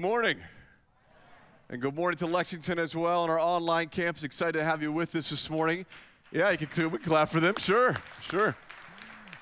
Good morning. And good morning to Lexington as well and our online campus. Excited to have you with us this morning. Yeah, you can, we clap for them. Sure, sure.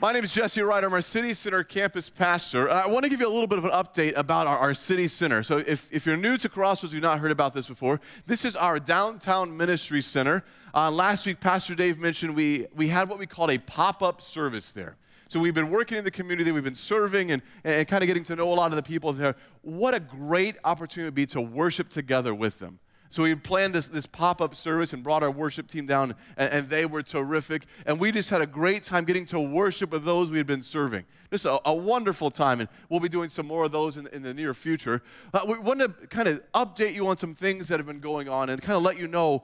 My name is Jesse Wright. I'm our City Center campus pastor. And I want to give you a little bit of an update about our, our City Center. So, if, if you're new to Crossroads, you've not heard about this before, this is our downtown ministry center. Uh, last week, Pastor Dave mentioned we, we had what we called a pop up service there. So we've been working in the community, we've been serving and, and kind of getting to know a lot of the people there. What a great opportunity it would be to worship together with them. So we planned this, this pop up service and brought our worship team down, and, and, they were terrific. And we just had a great time getting to worship with those we had been serving. Just a, a wonderful time, and we'll be doing some more of those in, in the near future. Uh, we want to kind of update you on some things that have been going on and kind of let you know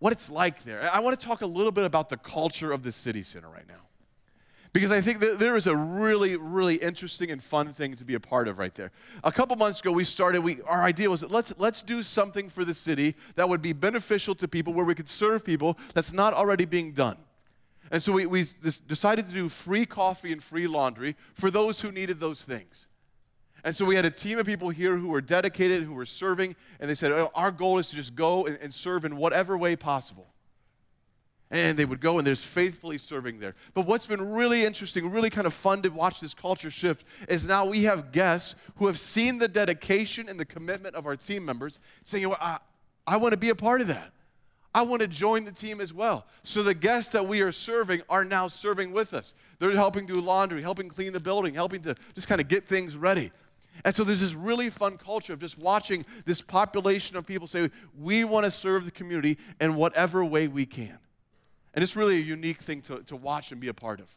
what it's like there. I want to talk a little bit about the culture of the city center right now because I think that there is a really, really interesting and fun thing to be a part of right there. A couple months ago, we started. We our idea was let's let's do something for the city that would be beneficial to people, where we could serve people that's not already being done. And so we, we decided to do free coffee and free laundry for those who needed those things. And so we had a team of people here who were dedicated, who were serving, and they said, oh, Our goal is to just go and, and serve in whatever way possible. And they would go and there's faithfully serving there. But what's been really interesting, really kind of fun to watch this culture shift is now we have guests who have seen the dedication and the commitment of our team members saying, know, I, I want to be a part of that. I want to join the team as well. So the guests that we are serving are now serving with us. They're helping do laundry, helping clean the building, helping to just kind of get things ready. And so there's this really fun culture of just watching this population of people say, we want to serve the community in whatever way we can. And it's really a unique thing to, to watch and be a part of.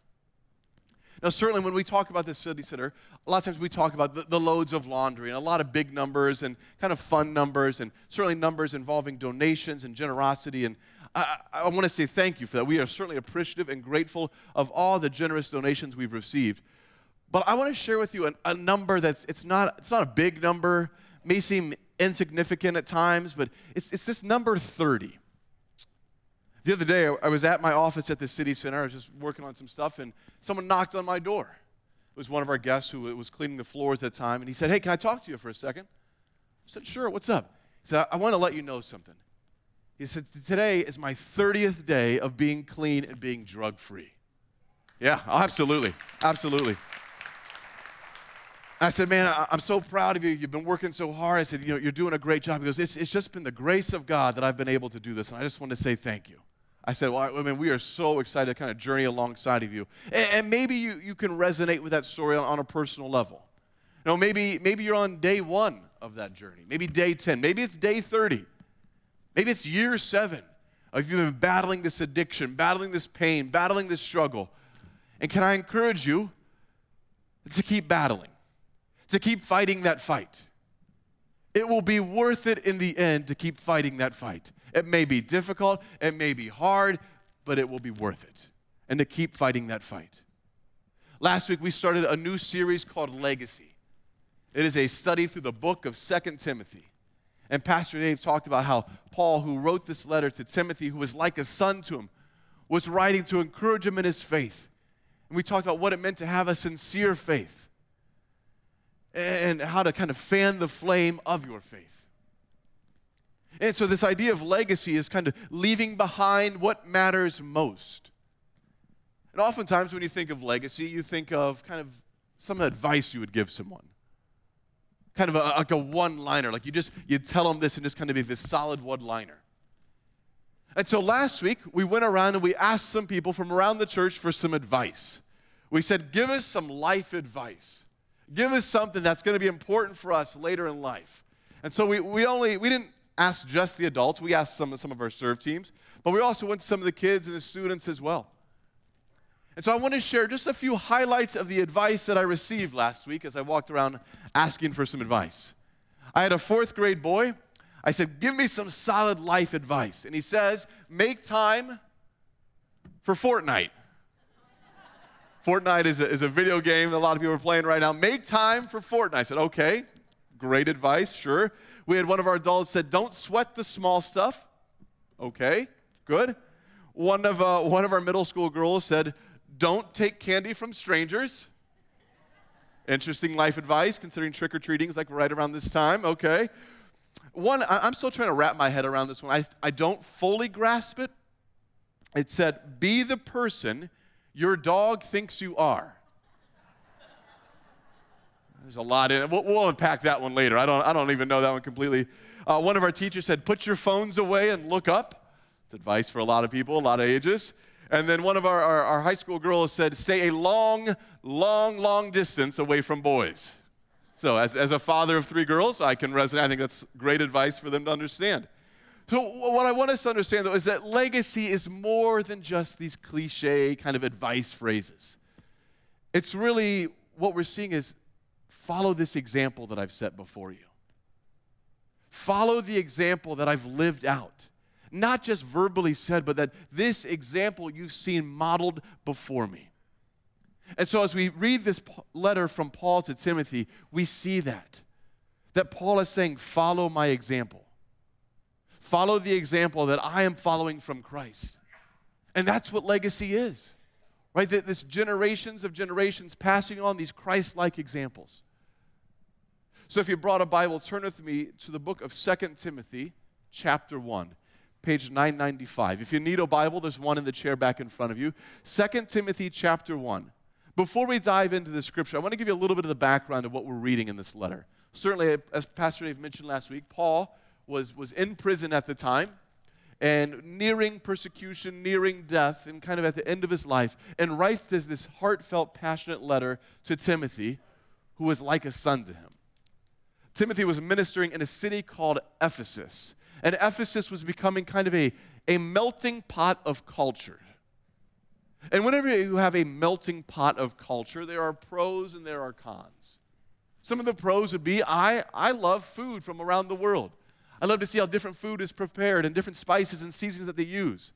Now, certainly when we talk about the city center, a lot of times we talk about the, the, loads of laundry and a lot of big numbers and kind of fun numbers and certainly numbers involving donations and generosity. And I, I want to say thank you for that. We are certainly appreciative and grateful of all the generous donations we've received. But I want to share with you a, a number that's it's not it's not a big number, may seem insignificant at times, but it's, it's this number 30. The other day, I was at my office at the city center. I was just working on some stuff, and someone knocked on my door. It was one of our guests who was cleaning the floors at the time, and he said, Hey, can I talk to you for a second? I said, Sure, what's up? He said, I want to let you know something. He said, Today is my 30th day of being clean and being drug free. Yeah, absolutely. Absolutely. I said, man, I'm so proud of you. You've been working so hard. I said, you know, you're doing a great job. He goes, it's, it's just been the grace of God that I've been able to do this. And I just want to say thank you. I said, Well, I mean, we are so excited to kind of journey alongside of you. And, and maybe you, you can resonate with that story on, on a personal level. You know, maybe, maybe you're on day one of that journey, maybe day 10, maybe it's day 30, maybe it's year seven of you've been battling this addiction, battling this pain, battling this struggle. And can I encourage you to keep battling, to keep fighting that fight? It will be worth it in the end to keep fighting that fight. It may be difficult, it may be hard, but it will be worth it. And to keep fighting that fight. Last week, we started a new series called Legacy. It is a study through the book of Second Timothy. And Pastor Dave talked about how Paul, who wrote this letter to Timothy, who was like a son to him, was writing to encourage him in his faith. And we talked about what it meant to have a sincere faith and how to kind of fan the flame of your faith. And so, this idea of legacy is kind of leaving behind what matters most. And oftentimes, when you think of legacy, you think of kind of some advice you would give someone. Kind of a, like a one liner, like you just you tell them this and just kind of be this solid one liner. And so last week, we went around and we asked some people from around the church for some advice. We said, Give us some life advice. Give us something that's going to be important for us later in life. And so we, we only, we didn't asked just the adults, we asked some, some of our serve teams, but we also went to some of the kids and the students as well. And so I want to share just a few highlights of the advice that I received last week as I walked around asking for some advice. I had a fourth grade boy. I said, Give me some solid life advice. And he says, Make time for Fortnite. Fortnite is a, is a video game that a lot of people are playing right now. Make time for Fortnite. I said, Okay, great advice, sure. We had one of our adults said, "Don't sweat the small stuff." Okay, good. One of uh, one of our middle school girls said, "Don't take candy from strangers." Interesting life advice, considering trick or treating is like right around this time. Okay. One, I'm still trying to wrap my head around this one. I, I don't fully grasp it. It said, Be the person your dog thinks you are. There's a lot in it. We'll, we'll, unpack that one later. I don't, I don't even know that one completely. Uh, one of our teachers said, Put your phones away and look up. It's advice for a lot of people, a lot of ages. And then one of our, our, our high school girls said, Stay a long, long, long distance away from boys. So, as, as a father of three girls, I can resonate. I think that's great advice for them to understand. So, what I want us to understand, though, is that legacy is more than just these cliche kind of advice phrases. It's really what we're seeing is follow this example that I've set before you. Follow the example that I've lived out. Not just verbally said, but that this example you've seen modeled before me. And so, as we read this letter from Paul to Timothy, we see that. That Paul is saying, Follow my example. Follow the example that I am following from Christ. And that's what legacy is, right? This generations of generations passing on these Christ like examples. So, if you brought a Bible, turn with me to the book of Second Timothy, chapter 1 page 995. If you need a Bible, there's one in the chair back in front of you. Second Timothy chapter 1. Before we dive into the scripture, I want to give you a little bit of the background of what we're reading in this letter. Certainly, as Pastor Dave mentioned last week, Paul was, was in prison at the time and nearing persecution, nearing death, and kind of at the end of his life, and writes this, this heartfelt, passionate letter to Timothy, who was like a son to him. Timothy was ministering in a city called Ephesus, and Ephesus was becoming kind of a, a melting pot of culture. And whenever you have a melting pot of culture, there are pros and there are cons. Some of the pros would be I, I love food from around the world. I love to see how different food is prepared and different spices and seasons that they use.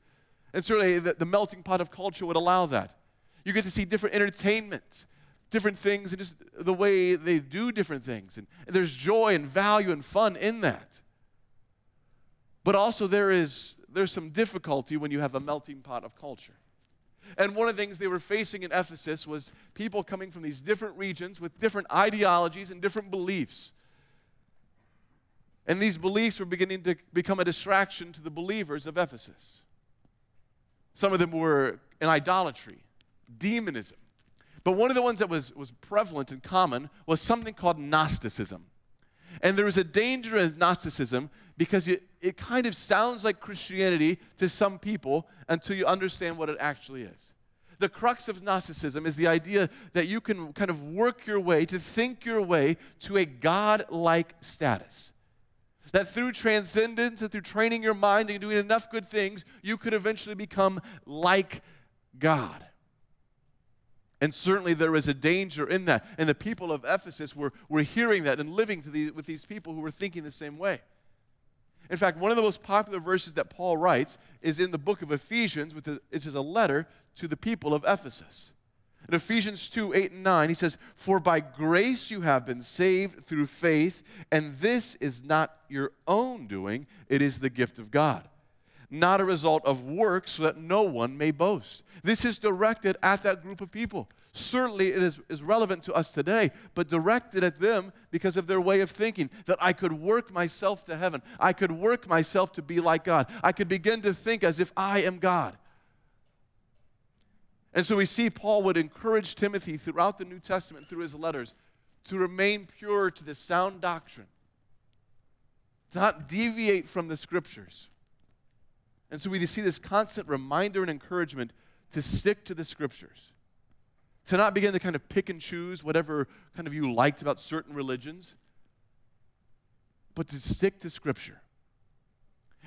And certainly the, the melting pot of culture would allow that. You get to see different entertainment, different things, and just the way they do different things. And, and there's joy and value and fun in that. But also there is there's some difficulty when you have a melting pot of culture. And one of the things they were facing in Ephesus was people coming from these different regions with different ideologies and different beliefs. And these beliefs were beginning to become a distraction to the believers of Ephesus. Some of them were in idolatry, demonism. But one of the ones that was, was prevalent and common was something called Gnosticism. And there was a danger in Gnosticism because it, it kind of sounds like Christianity to some people until you understand what it actually is. The crux of Gnosticism is the idea that you can kind of work your way, to think your way to a God like status. That through transcendence and through training your mind and doing enough good things, you could eventually become like God. And certainly there was a danger in that. And the people of Ephesus were, were hearing that and living the, with these people who were thinking the same way. In fact, one of the most popular verses that Paul writes is in the book of Ephesians, which is a letter to the people of Ephesus. In Ephesians 2 8 and 9, he says, For by grace you have been saved through faith, and this is not your own doing, it is the gift of God, not a result of works, so that no one may boast. This is directed at that group of people. Certainly, it is, is relevant to us today, but directed at them because of their way of thinking that I could work myself to heaven. I could work myself to be like God. I could begin to think as if I am God. And so we see Paul would encourage Timothy throughout the New Testament, through his letters, to remain pure to the sound doctrine, to not deviate from the scriptures. And so we see this constant reminder and encouragement to stick to the scriptures to not begin to kind of pick and choose whatever kind of you liked about certain religions, but to stick to Scripture.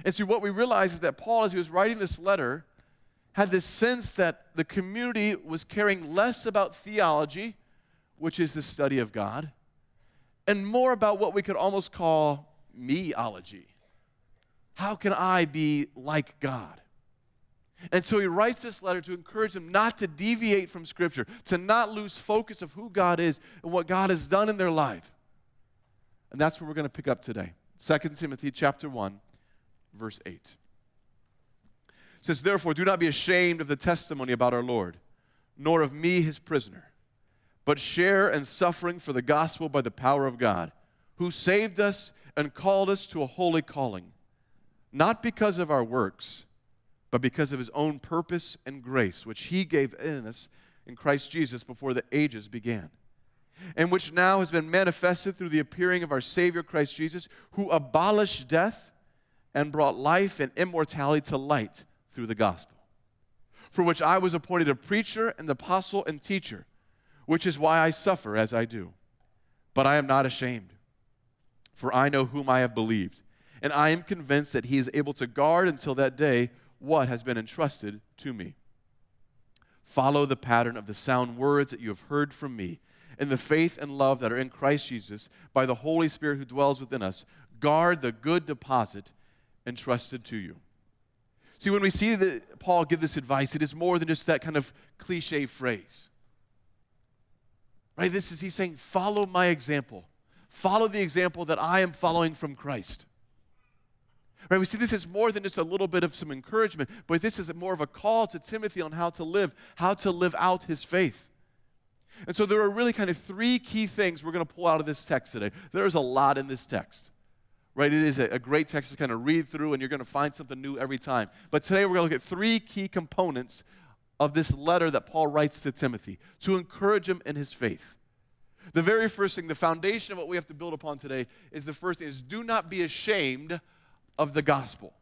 And see, what we realize is that Paul, as he was writing this letter, had this sense that the community was caring less about theology, which is the study of God, and more about what we could almost call meology. How can I be like God? And so he writes this letter to encourage them not to deviate from Scripture, to not lose focus of who God is and what God has done in their life. And that's what we're going to pick up today. 2 Timothy chapter 1, verse 8. It says, Therefore, do not be ashamed of the testimony about our Lord, nor of me, his prisoner, but share in suffering for the gospel by the power of God, who saved us and called us to a holy calling, not because of our works, but because of his own purpose and grace, which he gave in us in Christ Jesus before the ages began, and which now has been manifested through the appearing of our Savior Christ Jesus, who abolished death and brought life and immortality to light through the gospel, for which I was appointed a preacher and apostle and teacher, which is why I suffer as I do. But I am not ashamed, for I know whom I have believed, and I am convinced that he is able to guard until that day what has been entrusted to me. Follow the pattern of the sound words that you have heard from me, and the faith and love that are in Christ Jesus by the Holy Spirit who dwells within us. Guard the good deposit entrusted to you. See, when we see that Paul give this advice, it is more than just that kind of cliche phrase. Right? This is he's saying, follow my example. Follow the example that I am following from Christ. Right? We see this is more than just a little bit of some encouragement, but this is more of a call to Timothy on how to live, how to live out his faith. And so there are really kind of three key things we're going to pull out of this text today. There's a lot in this text. Right? It is a, a great text to kind of read through, and you're going to find something new every time. But today we're going to look at three key components of this letter that Paul writes to Timothy to encourage him in his faith. The very first thing, the foundation of what we have to build upon today is the first thing is do not be ashamed of the gospel.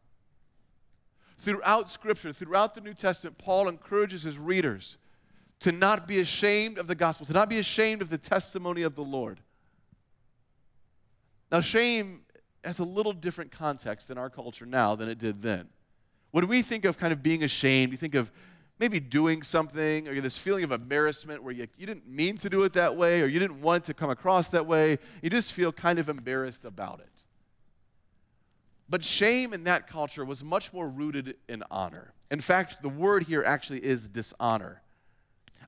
Throughout Scripture, throughout the New Testament, Paul encourages his readers to not be ashamed of the gospel, to not be ashamed of the testimony of the Lord. Now, shame has a little different context in our culture now than it did then. When we think of kind of being ashamed, you think of maybe doing something or this feeling of embarrassment where you, you didn't mean to do it that way or you didn't want to come across that way. You just feel kind of embarrassed about it. But shame in that culture was much more rooted in honor. In fact, the word here actually is dishonor.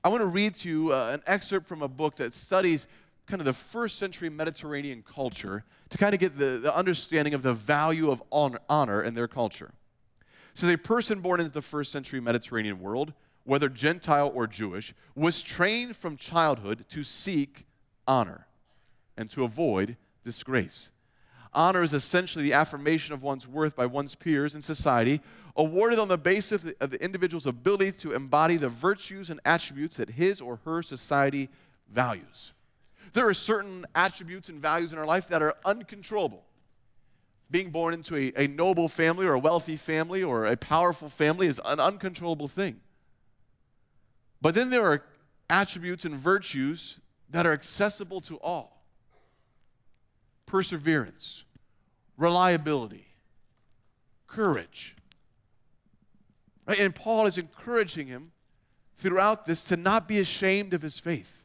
I want to read to you uh, an excerpt from a book that studies kind of the first century Mediterranean culture to kind of get the, the understanding of the value of honor, honor in their culture. So, a person born into the first century Mediterranean world, whether Gentile or Jewish, was trained from childhood to seek honor and to avoid disgrace. Honor is essentially the affirmation of one's worth by one's peers in society, awarded on the basis of the, individual's ability to embody the virtues and attributes that his or her society values. There are certain attributes and values in our life that are uncontrollable. Being born into a, a noble family or a wealthy family or a powerful family is an uncontrollable thing. But then there are attributes and virtues that are accessible to all perseverance, reliability, courage. Right? And Paul is encouraging him throughout this to not be ashamed of his faith,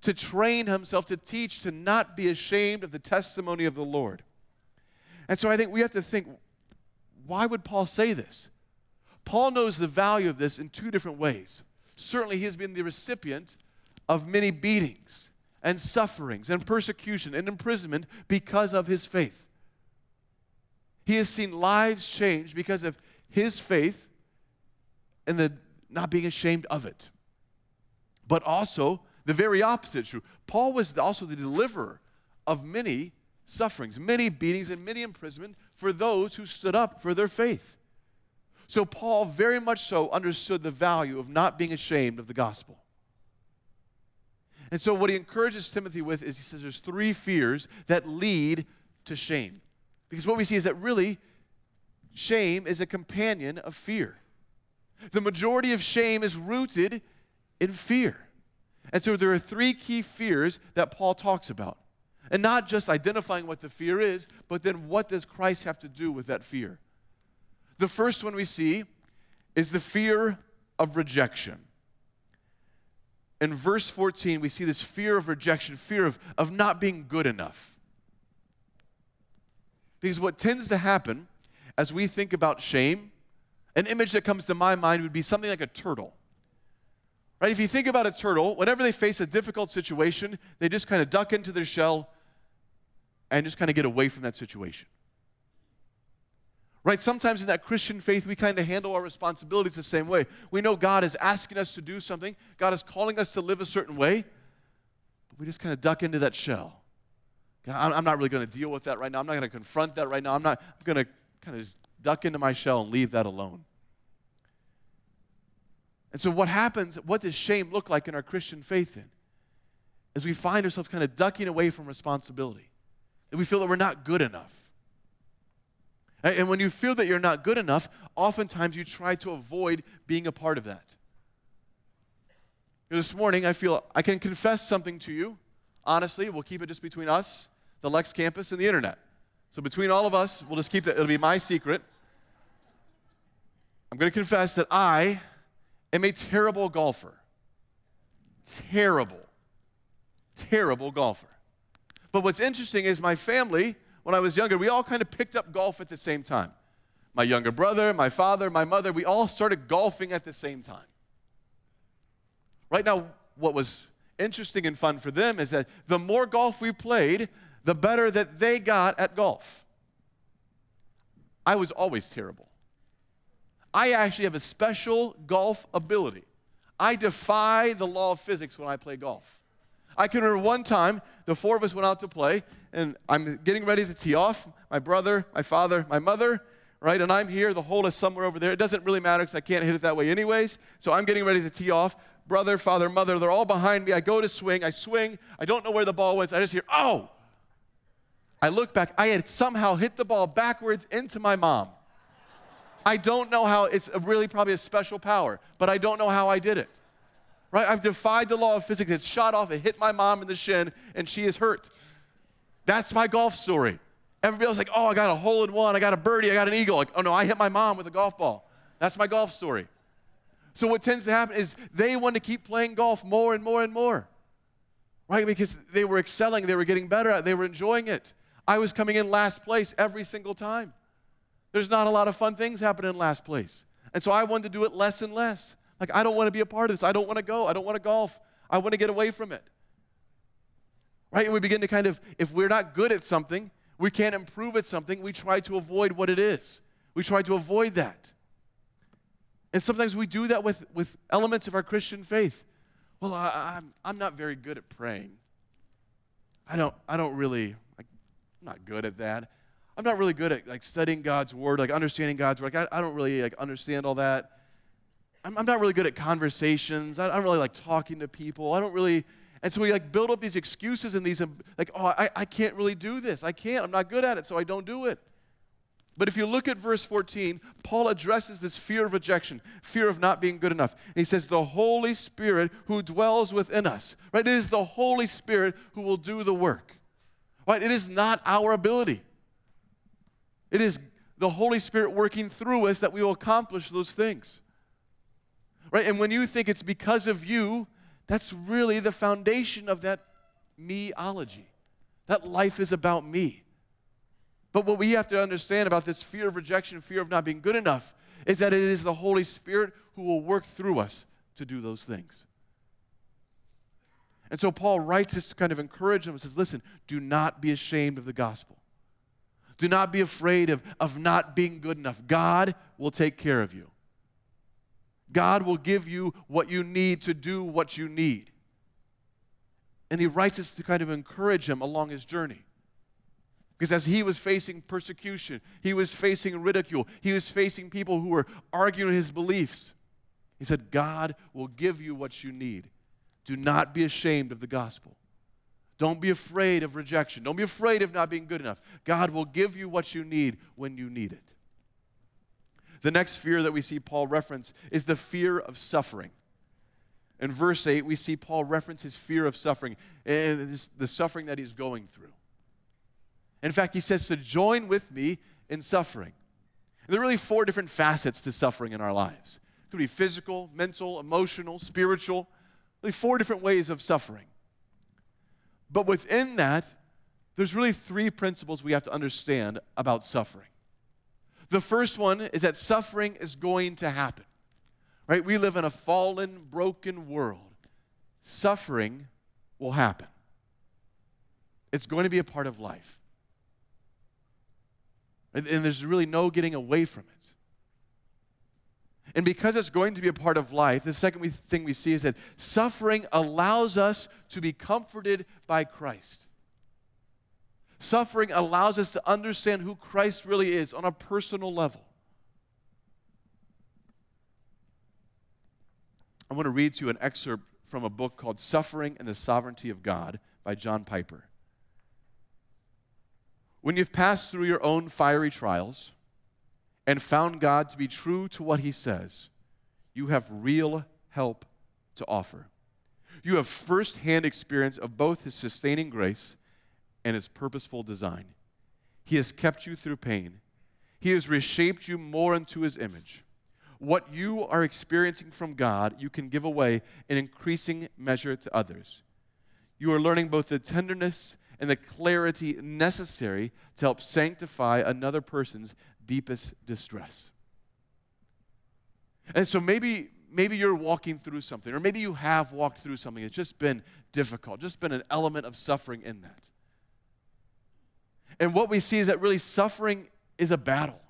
to train himself to teach, to not be ashamed of the testimony of the Lord. And so I think we have to think why would Paul say this? Paul knows the value of this in two different ways. Certainly, he has been the recipient of many beatings and sufferings and persecution and imprisonment because of his faith. He has seen lives change because of his faith and the not being ashamed of it. But also the very opposite is true. Paul was also the deliverer of many sufferings, many beatings, and many imprisonment for those who stood up for their faith. So Paul very much so understood the value of not being ashamed of the gospel. And so, what he encourages Timothy with is he says there's three fears that lead to shame. Because what we see is that really, shame is a companion of fear. The majority of shame is rooted in fear. And so, there are three key fears that Paul talks about. And not just identifying what the fear is, but then what does Christ have to do with that fear? The first one we see is the fear of rejection in verse 14, we see this fear of rejection, fear of, of not being good enough. Because what tends to happen as we think about shame, an image that comes to my mind would be something like a turtle. Right? If you think about a turtle, whenever they face a difficult situation, they just kind of duck into their shell and just kind of get away from that situation. Right? Sometimes in that Christian faith, we kind of handle our responsibilities the same way. We know God is asking us to do something, God is calling us to live a certain way, if we just kind of duck into that shell. I'm not really going to deal with that right now. I'm not going to confront that right now. I'm not I'm going to kind of just duck into my shell and leave that alone. And so, what happens, what does shame look like in our Christian faith then? As we find ourselves kind of ducking away from responsibility, and we feel that we're not good enough. And when you feel that you're not good enough, oftentimes you try to avoid being a part of that. This morning, I feel I can confess something to you. Honestly, we'll keep it just between us, the Lex campus, and the internet. So, between all of us, we'll just keep that, it'll be my secret. I'm going to confess that I am a terrible golfer. Terrible, terrible golfer. But what's interesting is my family, when I was younger, we all kind of picked up golf at the same time. My younger brother, my father, my mother, we all started golfing at the same time. Right now, what was interesting and fun for them is that the more golf we played, the better that they got at golf. I was always terrible. I actually have a special golf ability. I defy the law of physics when I play golf. I can remember one time the four of us went out to play, and I'm getting ready to tee off. My brother, my father, my mother, right? And I'm here. The hole is somewhere over there. It doesn't really matter because I can't hit it that way, anyways. So I'm getting ready to tee off brother, father, mother, they're all behind me. I go to swing, I swing, I don't know where the ball went. I just hear, oh! I look back, I had somehow hit the ball backwards into my mom. I don't know how, it's really probably a special power, but I don't know how I did it. Right? I've defied the law of physics. It shot off, it hit my mom in the shin, and she is hurt. That's my golf story. Everybody else like, oh, I got a hole in one, I got a birdie, I got an eagle. Like, oh no, I hit my mom with a golf ball. That's my golf story. So what tends to happen is they want to keep playing golf more and more and more. Right? Because they were excelling, they were getting better at it, they were enjoying it. I was coming in last place every single time. There's not a lot of fun things happening in last place. And so I wanted to do it less and less. Like, I don't want to be a part of this. I don't want to go. I don't want to golf. I want to get away from it. Right? And we begin to kind of, if we're not good at something, we can't improve at something, we try to avoid what it is. We try to avoid that. And sometimes we do that with, with elements of our Christian faith. Well, I, I'm, I'm not very good at praying. I don't, I don't really, like, I'm not good at that. I'm not really good at like studying God's word, like understanding God's word. Like, I, I don't really like understand all that. I'm, I'm not really good at conversations. I, I don't really like talking to people. I don't really, and so we like build up these excuses and these um, like, oh, I, I can't really do this. I can't. I'm not good at it, so I don't do it. But if you look at verse 14, Paul addresses this fear of rejection, fear of not being good enough. And he says, The Holy Spirit who dwells within us, right? It is the Holy Spirit who will do the work, right? It is not our ability. It is the Holy Spirit working through us that we will accomplish those things, right? And when you think it's because of you, that's really the foundation of that meology. That life is about me. But what we have to understand about this fear of rejection, fear of not being good enough, is that it is the Holy Spirit who will work through us to do those things. And so Paul writes this to kind of encourage them and says, listen, do not be ashamed of the gospel. Do not be afraid of, of not being good enough. God will take care of you. God will give you what you need to do what you need. And he writes this to kind of encourage him along his journey. Because as he was facing persecution, he was facing ridicule, he was facing people who were arguing his beliefs. He said, God will give you what you need. Do not be ashamed of the gospel. Don't be afraid of rejection. Don't be afraid of not being good enough. God will give you what you need when you need it. The next fear that we see Paul reference is the fear of suffering. In verse 8, we see Paul reference his fear of suffering and the suffering that he's going through. In fact, he says to join with me in suffering. And there are really four different facets to suffering in our lives. It could be physical, mental, emotional, spiritual. Really four different ways of suffering. But within that, there's really three principles we have to understand about suffering. The first one is that suffering is going to happen. Right? We live in a fallen, broken world. Suffering will happen. It's going to be a part of life. And, and there's really no getting away from it. And because it's going to be a part of life, the second thing we see is that suffering allows us to be comforted by Christ. Suffering allows us to understand who Christ really is on a personal level. I want to read to you an excerpt from a book called Suffering and the Sovereignty of God by John Piper. When you've passed through your own fiery trials and found God to be true to what he says, you have real help to offer. You have firsthand experience of both his sustaining grace and his purposeful design. He has kept you through pain. He has reshaped you more into his image what you are experiencing from God, you can give away in increasing measure to others. You are learning both the tenderness and the clarity necessary to help sanctify another person's deepest distress. And so maybe maybe you're walking through something or maybe you have walked through something it's just been difficult, just been an element of suffering in that. And what we see is that really suffering is a battle.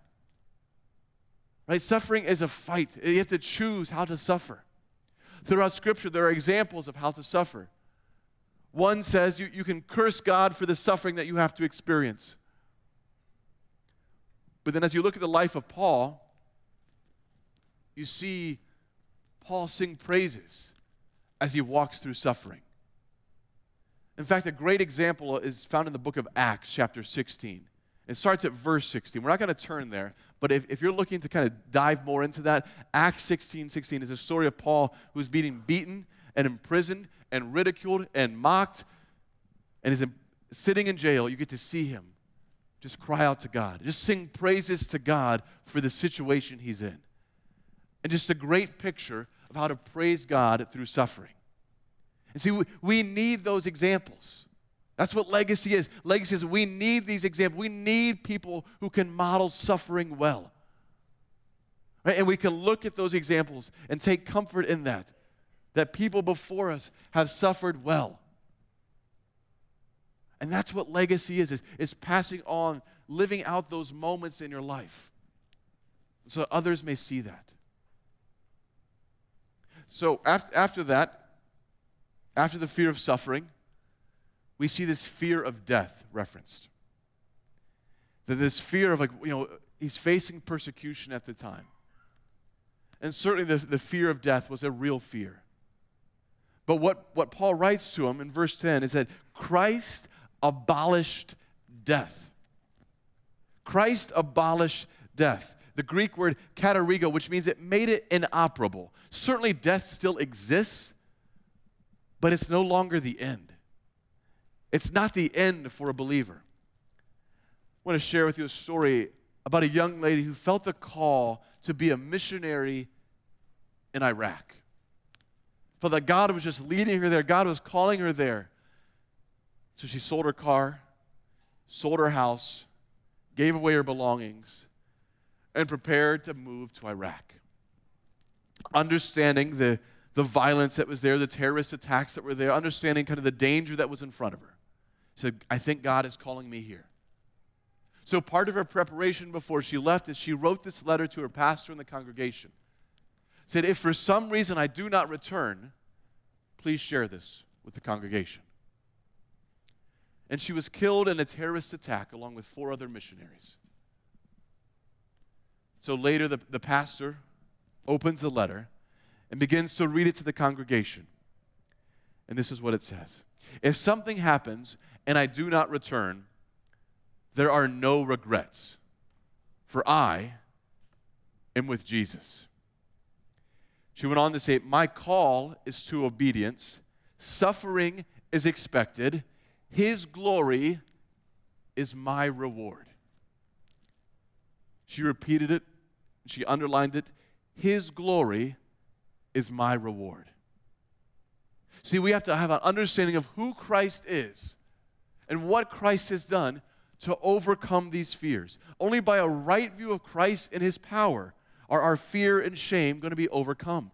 Right? Suffering is a fight. You have to choose how to suffer. Throughout Scripture, there are examples of how to suffer. One says you, you can curse God for the suffering that you have to experience. But then, as you look at the life of Paul, you see Paul sing praises as he walks through suffering. In fact, a great example is found in the book of Acts, chapter 16. It starts at verse 16. We're not going to turn there, but if, if you're looking to kind of dive more into that, Acts 16 16 is a story of Paul who's being beaten and imprisoned and ridiculed and mocked and is in, sitting in jail. You get to see him just cry out to God, just sing praises to God for the situation he's in. And just a great picture of how to praise God through suffering. And see, we, need those examples. That's what legacy is. Legacy is we need these examples. We need people who can model suffering well. Right? And we can look at those examples and take comfort in that. That people before us have suffered well. And that's what legacy is, is, is passing on, living out those moments in your life. So others may see that. So after, after that, after the fear of suffering, we see this fear of death referenced. That this fear of, like, you know, he's facing persecution at the time. And certainly the, the fear of death was a real fear. But what, what Paul writes to him in verse 10 is that Christ abolished death. Christ abolished death. The Greek word katargeo, which means it made it inoperable. Certainly, death still exists, but it's no longer the end. It's not the end for a believer. I want to share with you a story about a young lady who felt the call to be a missionary in Iraq. Felt that God was just leading her there, God was calling her there. So she sold her car, sold her house, gave away her belongings, and prepared to move to Iraq. Understanding the, the violence that was there, the terrorist attacks that were there, understanding kind of the danger that was in front of her said, I think God is calling me here. So, part of her preparation before she left is she wrote this letter to her pastor in the congregation. Said, If for some reason I do not return, please share this with the congregation. And she was killed in a terrorist attack along with four other missionaries. So later, the, the pastor opens the letter and begins to read it to the congregation. And this is what it says If something happens and I do not return, there are no regrets, for I am with Jesus. She went on to say, My call is to obedience, suffering is expected, His glory is my reward. She repeated it, she underlined it. His glory is my reward. See, we have to have an understanding of who Christ is and what Christ has done to overcome these fears. Only by a right view of Christ and his power are our fear and shame going to be overcome.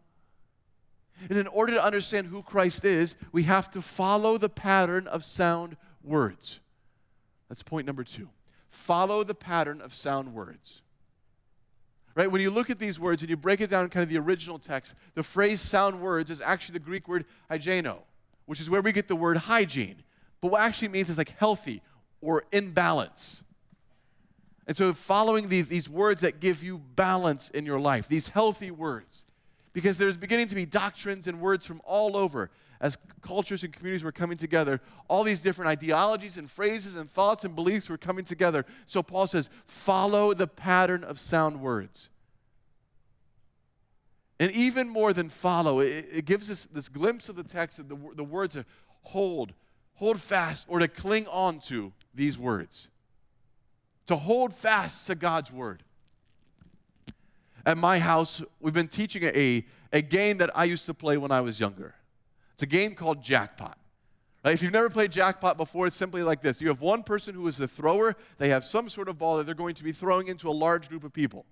And in order to understand who Christ is, we have to follow the pattern of sound words. That's point number two. Follow the pattern of sound words. Right? When you look at these words and you break it down in kind of the original text, the phrase sound words is actually the Greek word hygieno, which is where we get the word hygiene. But what actually means is like healthy or in balance. And so following these, these words that give you balance in your life, these healthy words, because there's beginning to be doctrines and words from all over as cultures and communities were coming together, all these different ideologies and phrases and thoughts and beliefs were coming together. So Paul says, follow the pattern of sound words. And even more than follow, it, it gives us this glimpse of the text of the, the word to hold, hold fast, or to cling on to these words. To hold fast to God's word. At my house, we've been teaching a, a game that I used to play when I was younger. It's a game called Jackpot. If you've never played Jackpot before, it's simply like this you have one person who is the thrower, they have some sort of ball that they're going to be throwing into a large group of people.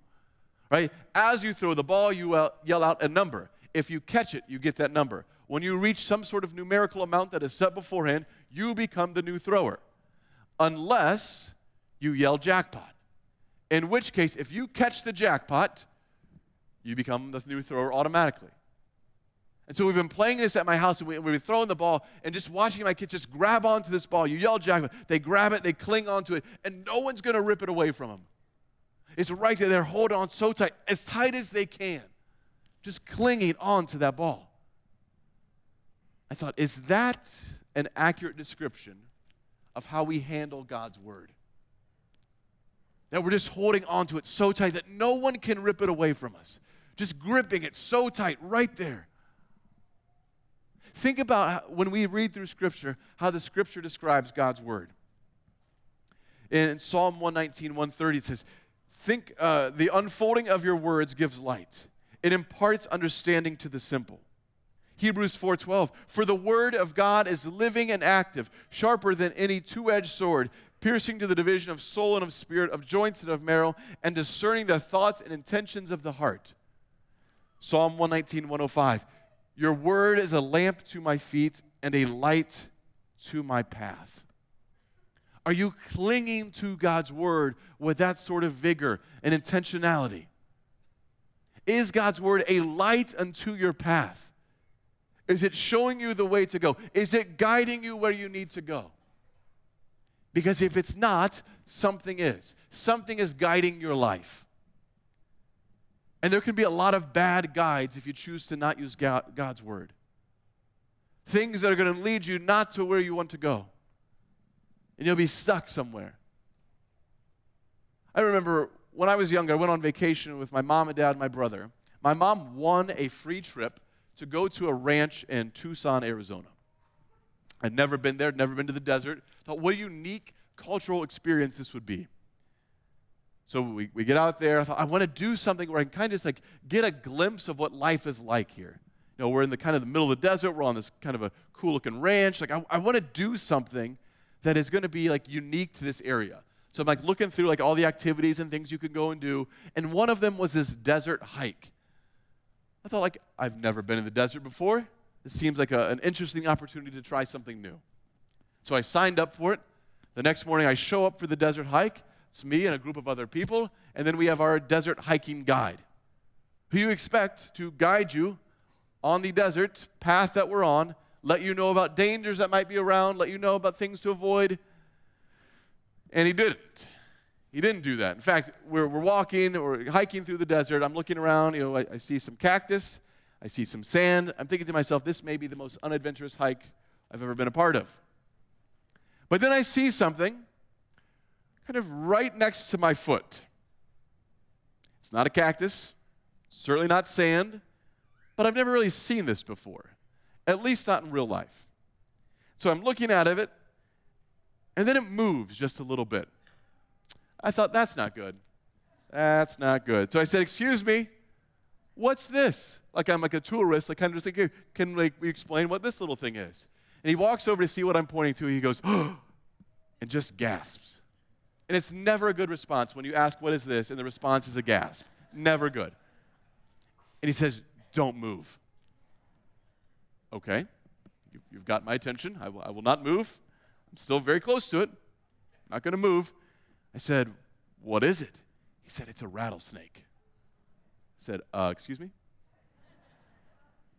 Right? As you throw the ball, you uh, yell out a number. If you catch it, you get that number. When you reach some sort of numerical amount that is set beforehand, you become the new thrower. Unless you yell jackpot. In which case, if you catch the jackpot, you become the new thrower automatically. And so we've been playing this at my house, and we, have been throwing the ball and just watching my kids just grab onto this ball. You yell jackpot, they grab it, they cling onto it, and no one's going to rip it away from them. It's right there. They're holding on so tight, as tight as they can, just clinging on to that ball. I thought, is that an accurate description of how we handle God's word? That we're just holding on to it so tight that no one can rip it away from us. Just gripping it so tight right there. Think about when we read through Scripture, how the Scripture describes God's Word. In Psalm 119, 130, it says, Think uh, the unfolding of your words gives light. It imparts understanding to the simple. Hebrews 4:12 For the word of God is living and active, sharper than any two-edged sword, piercing to the division of soul and of spirit, of joints and of marrow, and discerning the thoughts and intentions of the heart. Psalm 119, 105 your word is a lamp to my feet and a light to my path. Are you clinging to God's word with that sort of vigor and intentionality? Is God's word a light unto your path? Is it showing you the way to go? Is it guiding you where you need to go? Because if it's not, something is. Something is guiding your life. And there can be a lot of bad guides if you choose to not use God's word. Things that are going to lead you not to where you want to go. And you'll be stuck somewhere. I remember when I was younger, I went on vacation with my mom and dad and my brother. My mom won a free trip to go to a ranch in Tucson, Arizona. I'd never been there, never been to the desert. Thought what a unique cultural experience this would be. So we, we get out there. I thought, I want to do something where I can kind of just like get a glimpse of what life is like here. You know, we're in the kind of the middle of the desert. We're on this kind of a cool looking ranch. Like, I, I want to do something that is going to be like unique to this area. So I'm like looking through like all the activities and things you can go and do. And one of them was this desert hike. I thought like, I've never been in the desert before. This seems like a, an interesting opportunity to try something new. So I signed up for it. The next morning I show up for the desert hike it's me and a group of other people. And then we have our desert hiking guide, who you expect to guide you on the desert path that we're on, let you know about dangers that might be around, let you know about things to avoid. And he didn't. He didn't do that. In fact, we're, we're walking or hiking through the desert. I'm looking around. You know, I, I see some cactus. I see some sand. I'm thinking to myself, this may be the most unadventurous hike I've ever been a part of. But then I see something kind of right next to my foot. It's not a cactus, certainly not sand, but I've never really seen this before, at least not in real life. So I'm looking at it, and then it moves just a little bit. I thought, that's not good. That's not good. So I said, Excuse me, what's this? Like I'm like a tourist, like kind of just like, can like, we explain what this little thing is? And he walks over to see what I'm pointing to. He goes, oh, and just gasps. And it's never a good response when you ask, What is this? and the response is a gasp. Never good. And he says, Don't move. Okay, you've got my attention. I will, I not move. I'm still very close to it. I'm not going to move. I said, What is it? He said, It's a rattlesnake. said, uh, Excuse me?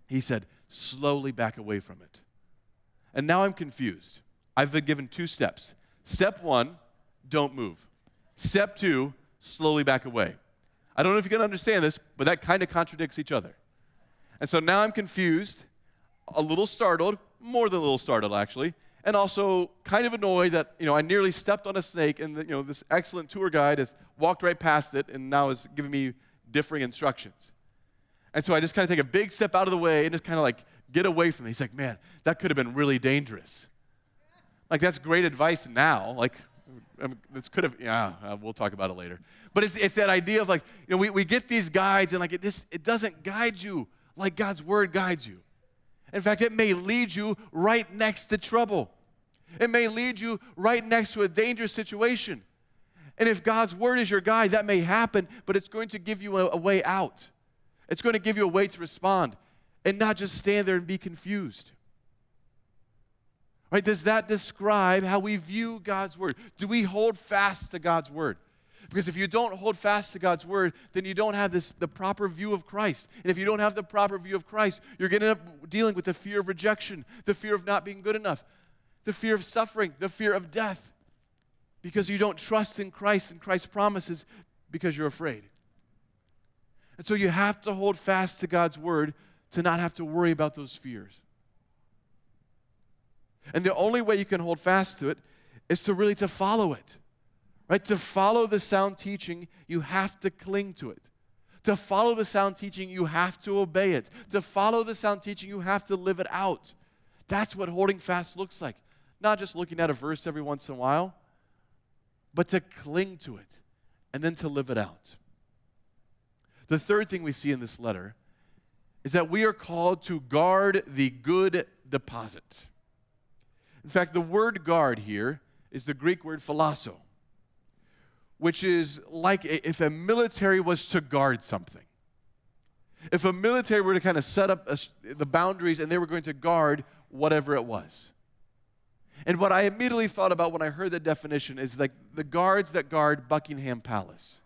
He said, Slowly back away from it. And now I'm confused. I've been given two steps. Step one, don't move. Step two, slowly back away. I don't know if you can understand this, but that kind of contradicts each other. And so now I'm confused, a little startled, more than a little startled actually, and also kind of annoyed that you know I nearly stepped on a snake, and you know this excellent tour guide has walked right past it, and now is giving me differing instructions. And so I just kind of take a big step out of the way and just kind of like get away from it. He's like, man, that could have been really dangerous. Like that's great advice now. Like this could have, yeah, uh, we'll talk about it later. But it's, it's that idea of like, you know, we, we get these guides and like it just, it doesn't guide you like God's word guides you. In fact, it may lead you right next to trouble. It may lead you right next to a dangerous situation. And if God's word is your guide, that may happen, but it's going to give you a, a way out. It's going to give you a way to respond and not just stand there and be confused. Right? Does that describe how we view God's word? Do we hold fast to God's word? Because if you don't hold fast to God's word, then you don't have this the proper view of Christ. And if you don't have the proper view of Christ, you're going to end up dealing with the fear of rejection, the fear of not being good enough, the fear of suffering, the fear of death. Because you don't trust in Christ and Christ's promises because you're afraid. And so you have to hold fast to God's word to not have to worry about those fears. And the only way you can hold fast to it is to really to follow it. Right? To follow the sound teaching, you have to cling to it. To follow the sound teaching, you have to obey it. To follow the sound teaching, you have to live it out. That's what holding fast looks like. Not just looking at a verse every once in a while, but to cling to it and then to live it out. The third thing we see in this letter is that we are called to guard the good deposit. In fact, the word guard here is the Greek word phylasso which is like if a military was to guard something. If a military were to kind of set up a, the boundaries and they were going to guard whatever it was. And what I immediately thought about when I heard that definition is like the guards that guard Buckingham Palace.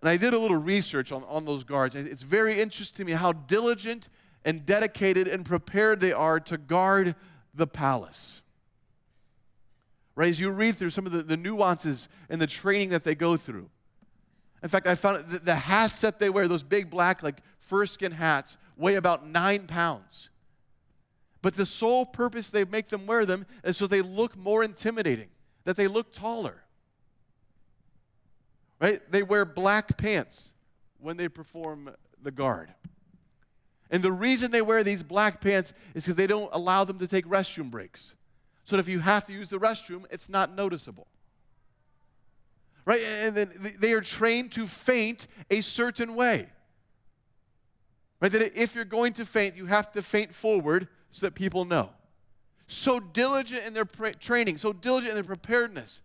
And I did a little research on, on those guards. It's very interesting to me how diligent and dedicated and prepared they are to guard the palace right? As you read through some of the, the nuances and the training that they go through. In fact, I found the, the hats that they wear, those big black, like fur-skin hats, weigh about nine pounds. But the sole purpose they make them wear them is so they look more intimidating, that they look taller. Right? They wear black pants when they perform the guard. And the reason they wear these black pants is because they don't allow them to take restroom breaks so if you have to use the restroom, it's not noticeable. Right? And then they are trained to faint a certain way. Right? That if you're going to faint, you have to faint forward so that people know. So diligent in their training, so diligent in their preparedness,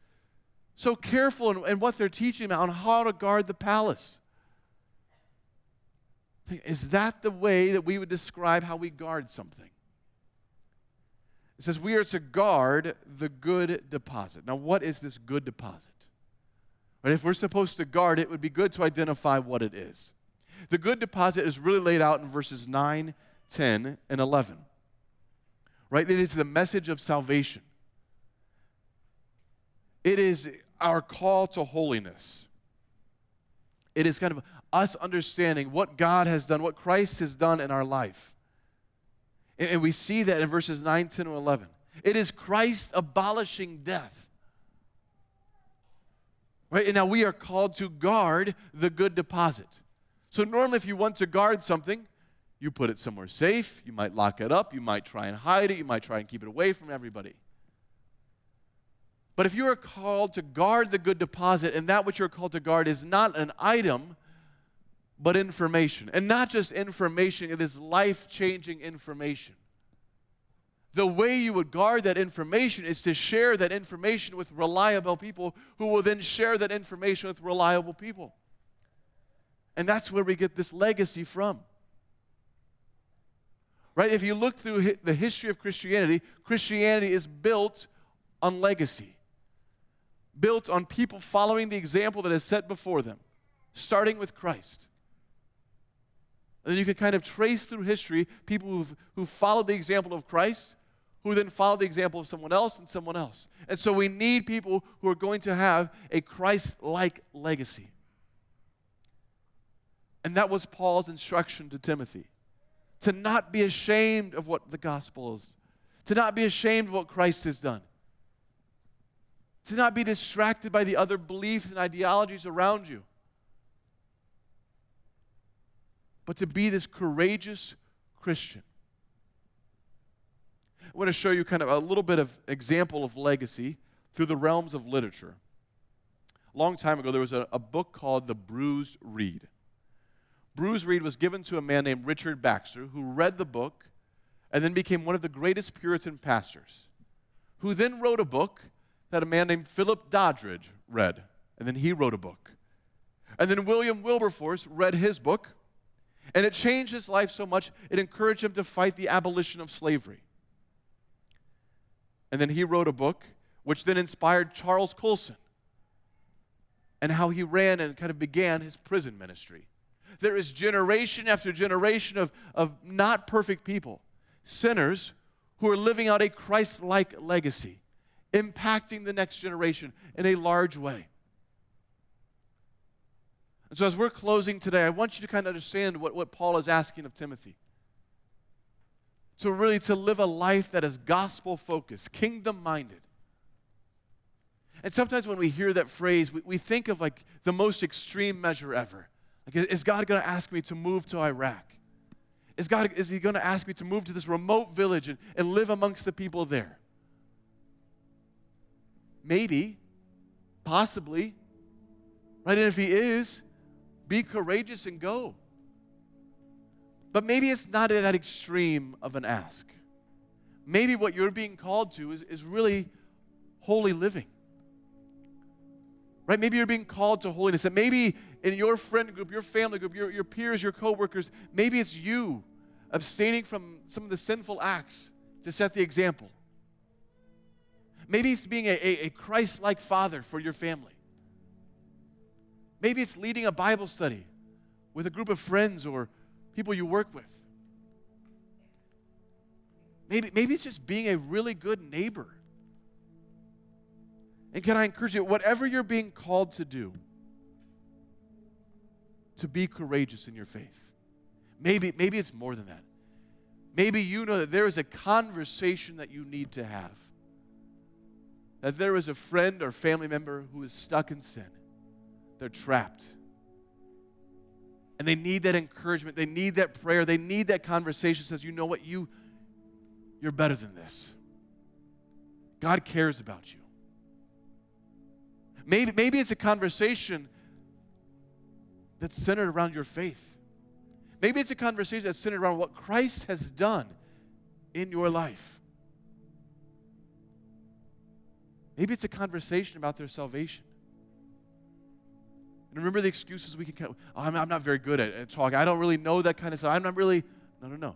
so careful in, in what they're teaching them on how to guard the palace. Is that the way that we would describe how we guard something? It says we are to guard the good deposit. Now, what is this good deposit? Right, if we're supposed to guard it, it would be good to identify what it is. The good deposit is really laid out in verses 9, 10, and 11. Right? It is the message of salvation. It is our call to holiness. It is kind of us understanding what God has done, what Christ has done in our life. And we see that in verses 9, 10, and 11. It is Christ abolishing death. Right? And now we are called to guard the good deposit. So, normally, if you want to guard something, you put it somewhere safe. You might lock it up. You might try and hide it. You might try and keep it away from everybody. But if you are called to guard the good deposit, and that which you're called to guard is not an item, but information. And not just information, it is life changing information. The way you would guard that information is to share that information with reliable people who will then share that information with reliable people. And that's where we get this legacy from. Right? If you look through the history of Christianity, Christianity is built on legacy, built on people following the example that is set before them. starting with Christ. And then you can kind of trace through history people who've, who followed the example of Christ, who then followed the example of someone else and someone else. And so we need people who are going to have a Christ like legacy. And that was Paul's instruction to Timothy to not be ashamed of what the gospel is, to not be ashamed of what Christ has done, to not be distracted by the other beliefs and ideologies around you, but to be this courageous Christian. I want to show you kind of a little bit of example of legacy through the realms of literature. A long time ago, there was a, a book called The Bruised Reed. Bruised Reed was given to a man named Richard Baxter, who read the book and then became one of the greatest Puritan pastors, who then wrote a book that a man named Philip Doddridge read, and then he wrote a book. And then William Wilberforce read his book, and it changed his life so much, it encouraged him to fight the abolition of slavery. And then he wrote a book which then inspired Charles Colson and how he ran and kind of began his prison ministry. There is generation after generation of, of not perfect people, sinners who are living out a Christ like legacy, impacting the next generation in a large way. And so, as we're closing today, I want you to kind of understand what, what Paul is asking of Timothy. To really to live a life that is gospel focused, kingdom minded. And sometimes when we hear that phrase, we, we think of like the most extreme measure ever. Like, is God going to ask me to move to Iraq? Is, God, is He going to ask me to move to this remote village and, and live amongst the people there? Maybe, possibly, right? And if He is, be courageous and go. But maybe it's not that extreme of an ask. Maybe what you're being called to is, is really holy living. Right? Maybe you're being called to holiness. And maybe in your friend group, your family group, your, your peers, your coworkers, maybe it's you abstaining from some of the sinful acts to set the example. Maybe it's being a, a, a Christ like father for your family. Maybe it's leading a Bible study with a group of friends or people you work with. Maybe, maybe it's just being a really good neighbor. And can I encourage you, whatever you're being called to do, to be courageous in your faith. Maybe, maybe it's more than that. Maybe you know that there is a conversation that you need to have. That there is a friend or family member who is stuck in sin. They're trapped. And they need that encouragement. They need that prayer. They need that conversation says, you know what, you you're better than this. God cares about you. Maybe, maybe it's a conversation that's centered around your faith. Maybe it's a conversation that's centered around what Christ has done in your life. Maybe it's a conversation about their salvation. And remember the excuses we can. Oh, I'm, I'm not very good at, at talking. I don't really know that kind of stuff. I'm not really. No, no, no.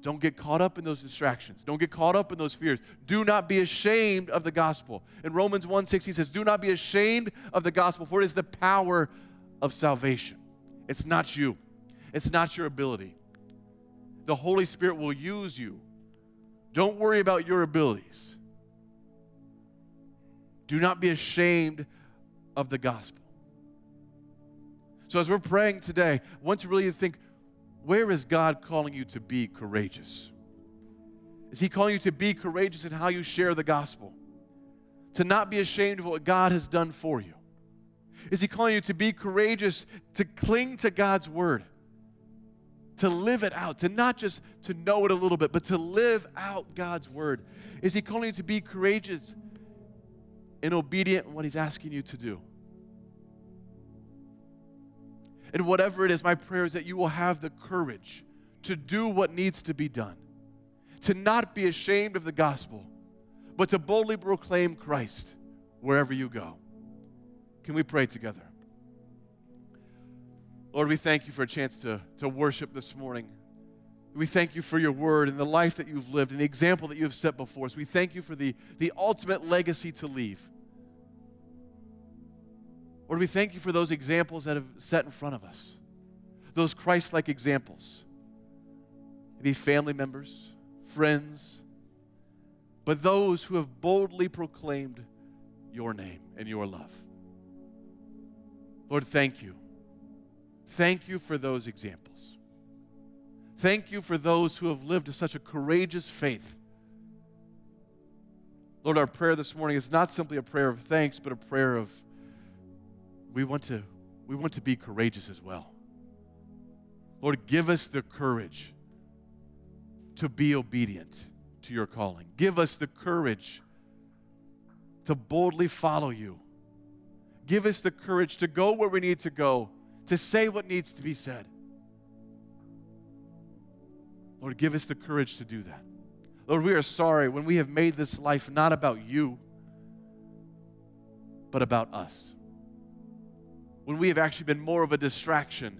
Don't get caught up in those distractions. Don't get caught up in those fears. Do not be ashamed of the gospel. In Romans 1:16 says, "Do not be ashamed of the gospel, for it is the power of salvation. It's not you, it's not your ability. The Holy Spirit will use you. Don't worry about your abilities. Do not be ashamed of the gospel. So, as we're praying today, I want to really think where is God calling you to be courageous? Is He calling you to be courageous in how you share the gospel? To not be ashamed of what God has done for you? Is He calling you to be courageous, to cling to God's word, to live it out, to not just to know it a little bit, but to live out God's word? Is He calling you to be courageous and obedient in what He's asking you to do? And whatever it is, my prayer is that you will have the courage to do what needs to be done, to not be ashamed of the gospel, but to boldly proclaim Christ wherever you go. Can we pray together? Lord, we thank you for a chance to, to worship this morning. We thank you for your word and the life that you've lived and the example that you have set before us. We thank you for the, the ultimate legacy to leave. Lord, we thank you for those examples that have set in front of us, those Christ like examples. Maybe family members, friends, but those who have boldly proclaimed your name and your love. Lord, thank you. Thank you for those examples. Thank you for those who have lived such a courageous faith. Lord, our prayer this morning is not simply a prayer of thanks, but a prayer of we want to, we want to be courageous as well. Lord, give us the courage to be obedient to your calling. Give us the courage to boldly follow you. Give us the courage to go where we need to go, to say what needs to be said. Lord, give us the courage to do that. Lord, we are sorry when we have made this life not about you, but about us. When we have actually been more of a distraction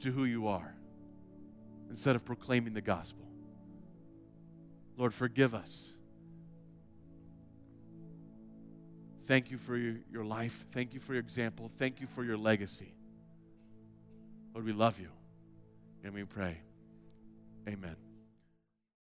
to who you are instead of proclaiming the gospel. Lord, forgive us. Thank you for your, life. Thank you for your example. Thank you for your legacy. Lord, we love you. And we pray. Amen.